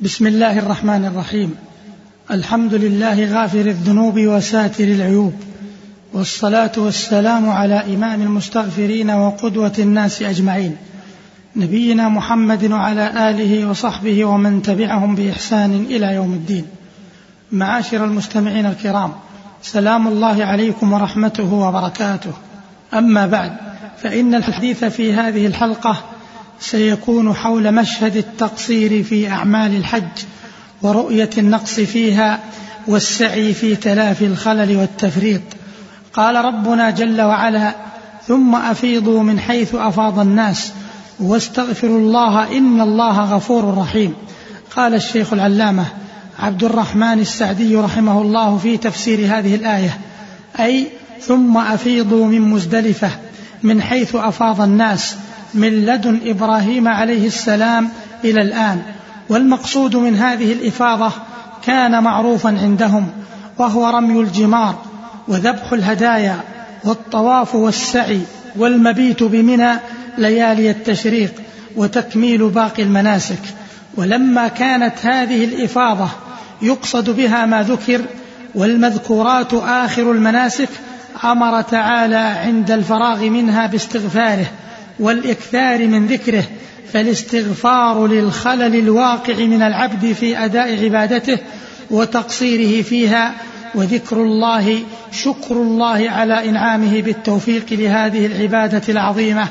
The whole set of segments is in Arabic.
بسم الله الرحمن الرحيم. الحمد لله غافر الذنوب وساتر العيوب. والصلاة والسلام على إمام المستغفرين وقدوة الناس أجمعين. نبينا محمد وعلى آله وصحبه ومن تبعهم بإحسان إلى يوم الدين. معاشر المستمعين الكرام سلام الله عليكم ورحمته وبركاته. أما بعد فإن الحديث في هذه الحلقة سيكون حول مشهد التقصير في أعمال الحج ورؤية النقص فيها والسعي في تلافي الخلل والتفريط. قال ربنا جل وعلا ثم أفيضوا من حيث أفاض الناس واستغفروا الله إن الله غفور رحيم. قال الشيخ العلامة عبد الرحمن السعدي رحمه الله في تفسير هذه الآية أي ثم أفيضوا من مزدلفة من حيث أفاض الناس من لدن إبراهيم عليه السلام إلى الآن. والمقصود من هذه الإفاضة كان معروفا عندهم وهو رمي الجمار وذبح الهدايا والطواف والسعي والمبيت بمنى ليالي التشريق وتكميل باقي المناسك. ولما كانت هذه الإفاضة يقصد بها ما ذكر والمذكورات آخر المناسك أمر تعالى عند الفراغ منها باستغفاره والإكثار من ذكره فالاستغفار للخلل الواقع من العبد في أداء عبادته وتقصيره فيها وذكر الله شكر الله على إنعامه بالتوفيق لهذه العبادة العظيمة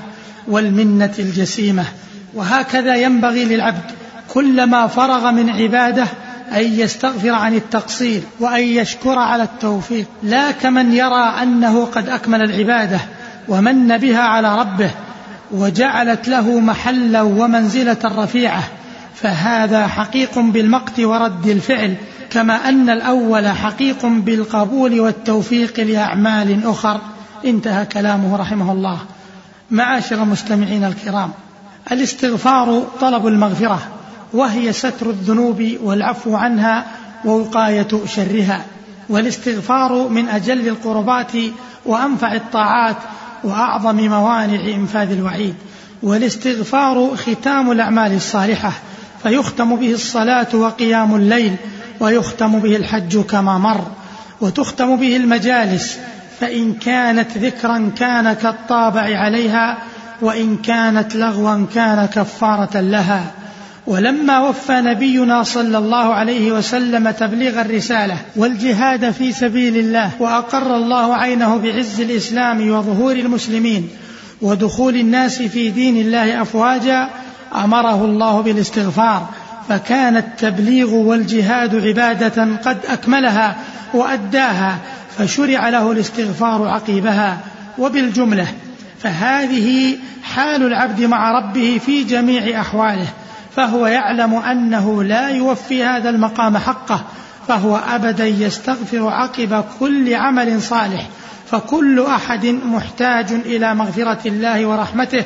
والمنة الجسيمة. وهكذا ينبغي للعبد كلما فرغ من عباده أن يستغفر عن التقصير وأن يشكر على التوفيق. لا كمن يرى أنه قد أكمل العبادة ومن بها على ربه وجعلت له محلا ومنزلة رفيعة فهذا حقيق بالمقت ورد الفعل كما أن الأول حقيق بالقبول والتوفيق لأعمال أخر. انتهى كلامه رحمه الله. معاشر المستمعين الكرام الاستغفار طلب المغفرة وهي ستر الذنوب والعفو عنها ووقاية شرها والاستغفار من أجل القربات وأنفع الطاعات وأعظم موانع إنفاذ الوعيد والاستغفار ختام الأعمال الصالحة فيختم به الصلاة وقيام الليل ويختم به الحج كما مر وتختم به المجالس فإن كانت ذكرا كان كالطابع عليها وإن كانت لغوا كان كفارة لها. ولما وفى نبينا صلى الله عليه وسلم تبليغ الرسالة والجهاد في سبيل الله وأقر الله عينه بعز الإسلام وظهور المسلمين ودخول الناس في دين الله أفواجا أمره الله بالاستغفار فكان التبليغ والجهاد عبادة قد أكملها وأداها فشرع له الاستغفار عقيبها وبالجملة فهذه حال العبد مع ربه في جميع أحواله. فهو يعلم أنه لا يوفي هذا المقام حقه فهو ابدا يستغفر عقب كل عمل صالح فكل أحد محتاج إلى مغفرة الله ورحمته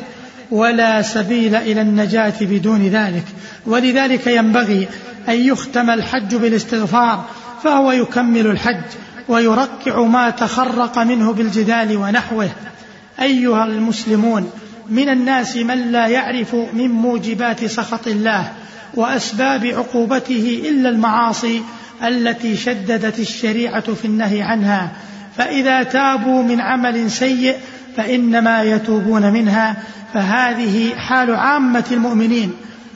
ولا سبيل إلى النجاة بدون ذلك. ولذلك ينبغي أن يختم الحج بالاستغفار فهو يكمل الحج ويركع ما تخرق منه بالجدال ونحوه. أيها المسلمون من الناس من لا يعرف من موجبات سخط الله وأسباب عقوبته إلا المعاصي التي شددت الشريعة في النهي عنها. فإذا تابوا من عمل سيء فإنما يتوبون منها. فهذه حال عامة المؤمنين.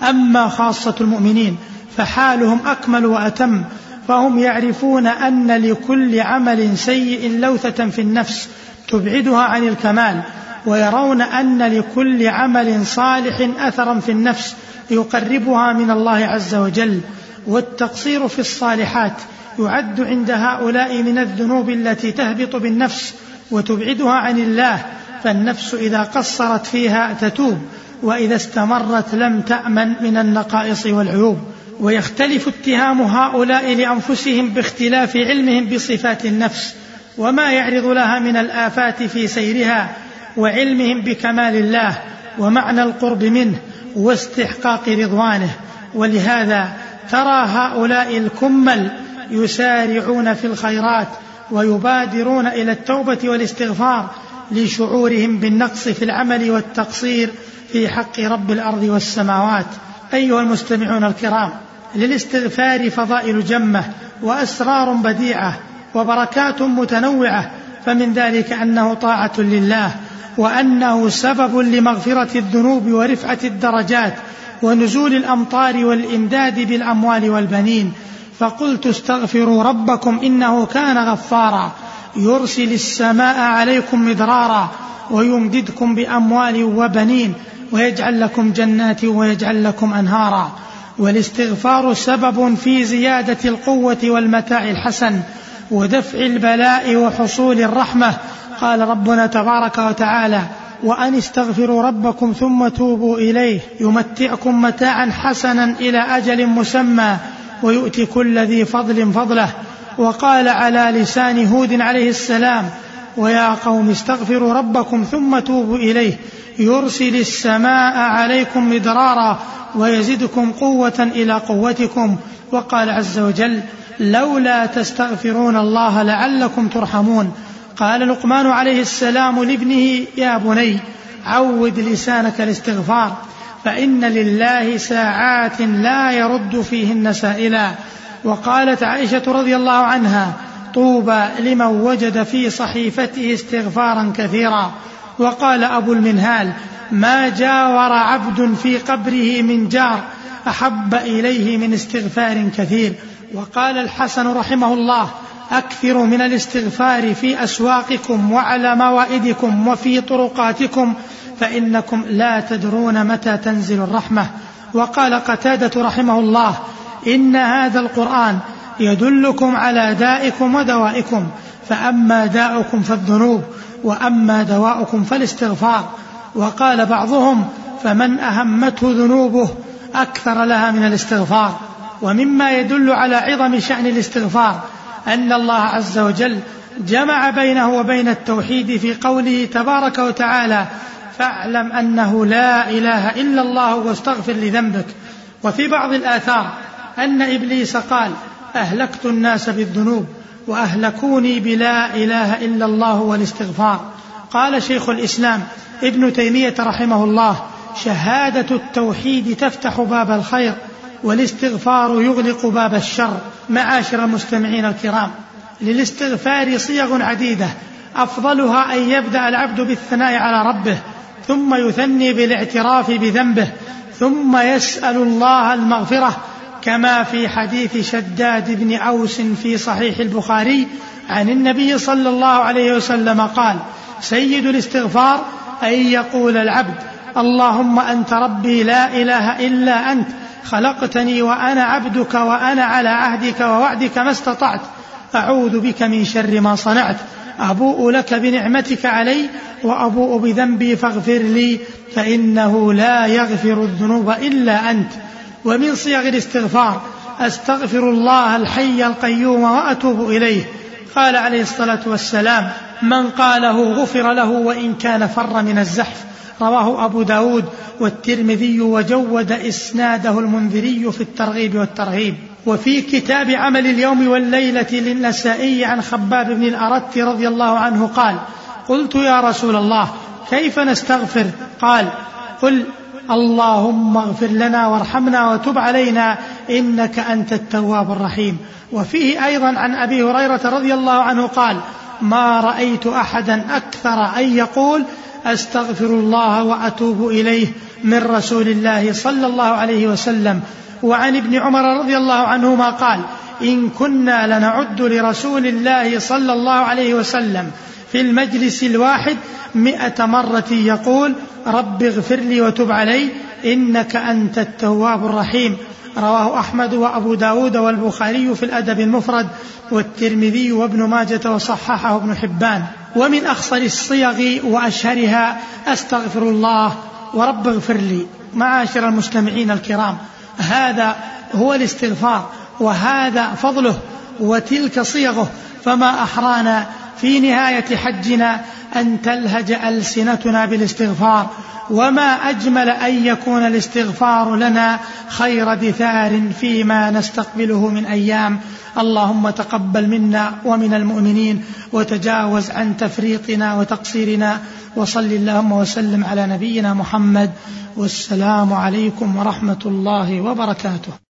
أما خاصة المؤمنين فحالهم أكمل وأتم. فهم يعرفون أن لكل عمل سيء لوثة في النفس تبعدها عن الكمال. ويرون أن لكل عمل صالح اثرا في النفس يقربها من الله عز وجل. والتقصير في الصالحات يعد عند هؤلاء من الذنوب التي تهبط بالنفس وتبعدها عن الله. فالنفس إذا قصرت فيها تتوب وإذا استمرت لم تأمن من النقائص والعيوب. ويختلف اتهام هؤلاء لأنفسهم باختلاف علمهم بصفات النفس. وما يعرض لها من الآفات في سيرها وعلمهم بكمال الله ومعنى القرب منه واستحقاق رضوانه. ولهذا ترى هؤلاء الكمل يسارعون في الخيرات ويبادرون إلى التوبة والاستغفار لشعورهم بالنقص في العمل والتقصير في حق رب الأرض والسماوات. أيها المستمعون الكرام للاستغفار فضائل جمة وأسرار بديعة وبركات متنوعة فمن ذلك أنه طاعة لله وأنه سبب لمغفرة الذنوب ورفعة الدرجات ونزول الأمطار والإمداد بالأموال والبنين. فقلت استغفروا ربكم إنه كان غفارا. يرسل السماء عليكم مدرارا ويمددكم بأموال وبنين ويجعل لكم جنات ويجعل لكم أنهارا. والاستغفار سبب في زيادة القوة والمتاع الحسن ودفع البلاء وحصول الرحمة قال ربنا تبارك وتعالى وأن استغفروا ربكم ثم توبوا إليه يمتعكم متاعا حسنا إلى أجل مسمى ويؤتي كل ذي فضل فضله. وقال على لسان هود عليه السلام ويا قوم استغفروا ربكم ثم توبوا إليه يرسل السماء عليكم مدرارا ويزدكم قوة إلى قوتكم. وقال عز وجل لولا تستغفرون الله لعلكم ترحمون. قال لقمان عليه السلام لابنه يا بني عود لسانك الاستغفار فإن لله ساعات لا يرد فيهن سائلا. وقالت عائشة رضي الله عنها طوبى لمن وجد في صحيفته استغفارا كثيرا. وقال أبو المنهال ما جاور عبد في قبره من جار أحب إليه من استغفار كثير. وقال الحسن رحمه الله اكثروا من الاستغفار في أسواقكم وعلى موائدكم وفي طرقاتكم فإنكم لا تدرون متى تنزل الرحمة. وقال قتادة رحمه الله إن هذا القرآن يدلكم على دائكم ودوائكم فأما داؤكم فالذنوب وأما دواؤكم فالاستغفار. وقال بعضهم فمن أهمته ذنوبه أكثر لها من الاستغفار. ومما يدل على عظم شأن الاستغفار أن الله عز وجل جمع بينه وبين التوحيد في قوله تبارك وتعالى فاعلم أنه لا إله إلا الله واستغفر لذنبك. وفي بعض الآثار أن إبليس قال أهلكت الناس بالذنوب وأهلكوني بلا إله إلا الله والاستغفار. قال شيخ الإسلام ابن تيمية رحمه الله شهادة التوحيد تفتح باب الخير. والاستغفار يغلق باب الشر معاشر المستمعين الكرام. للاستغفار صيغ عديدة. أفضلها أن يبدأ العبد بالثناء على ربه ثم يثني بالاعتراف بذنبه ثم يسأل الله المغفرة. كما في حديث شداد بن أوس في صحيح البخاري عن النبي صلى الله عليه وسلم قال سيد الاستغفار أن يقول العبد اللهم أنت ربي لا إله إلا أنت خلقتني وأنا عبدك وأنا على عهدك ووعدك ما استطعت. أعوذ بك من شر ما صنعت. أبوء لك بنعمتك علي وأبوء بذنبي فاغفر لي فإنه لا يغفر الذنوب إلا أنت. ومن صيغ الاستغفار أستغفر الله الحي القيوم وأتوب إليه. قال عليه الصلاة والسلام من قاله غفر له وإن كان فر من الزحف. رواه أبو داود والترمذي وجود إسناده المنذري في الترغيب والترهيب. وفي كتاب عمل اليوم والليلة للنسائي عن خباب بن الأرت رضي الله عنه قال قلت يا رسول الله كيف نستغفر؟ قال قل اللهم اغفر لنا وارحمنا وتب علينا إنك أنت التواب الرحيم. وفيه أيضا عن أبي هريرة رضي الله عنه قال ما رأيت احدا أكثر أن يقول أستغفر الله وأتوب إليه من رسول الله صلى الله عليه وسلم. وعن ابن عمر رضي الله عنهما قال إن كنا لنعد لرسول الله صلى الله عليه وسلم في المجلس الواحد مئة مرة يقول رب اغفر لي وتب علي إنك أنت التواب الرحيم. رواه أحمد وأبو داود والبخاري في الأدب المفرد والترمذي وابن ماجة وصححه ابن حبان. ومن أخصر الصيغ وأشهرها أستغفر الله ورب اغفر لي. معاشر المستمعين الكرام هذا هو الاستغفار وهذا فضله وتلك صيغه فما أحرانا في نهاية حجنا أن تلهج ألسنتنا بالاستغفار وما أجمل أن يكون الاستغفار لنا خير دثار فيما نستقبله من أيام. اللهم تقبل منا ومن المؤمنين وتجاوز عن تفريطنا وتقصيرنا وصل اللهم وسلم على نبينا محمد. والسلام عليكم ورحمة الله وبركاته.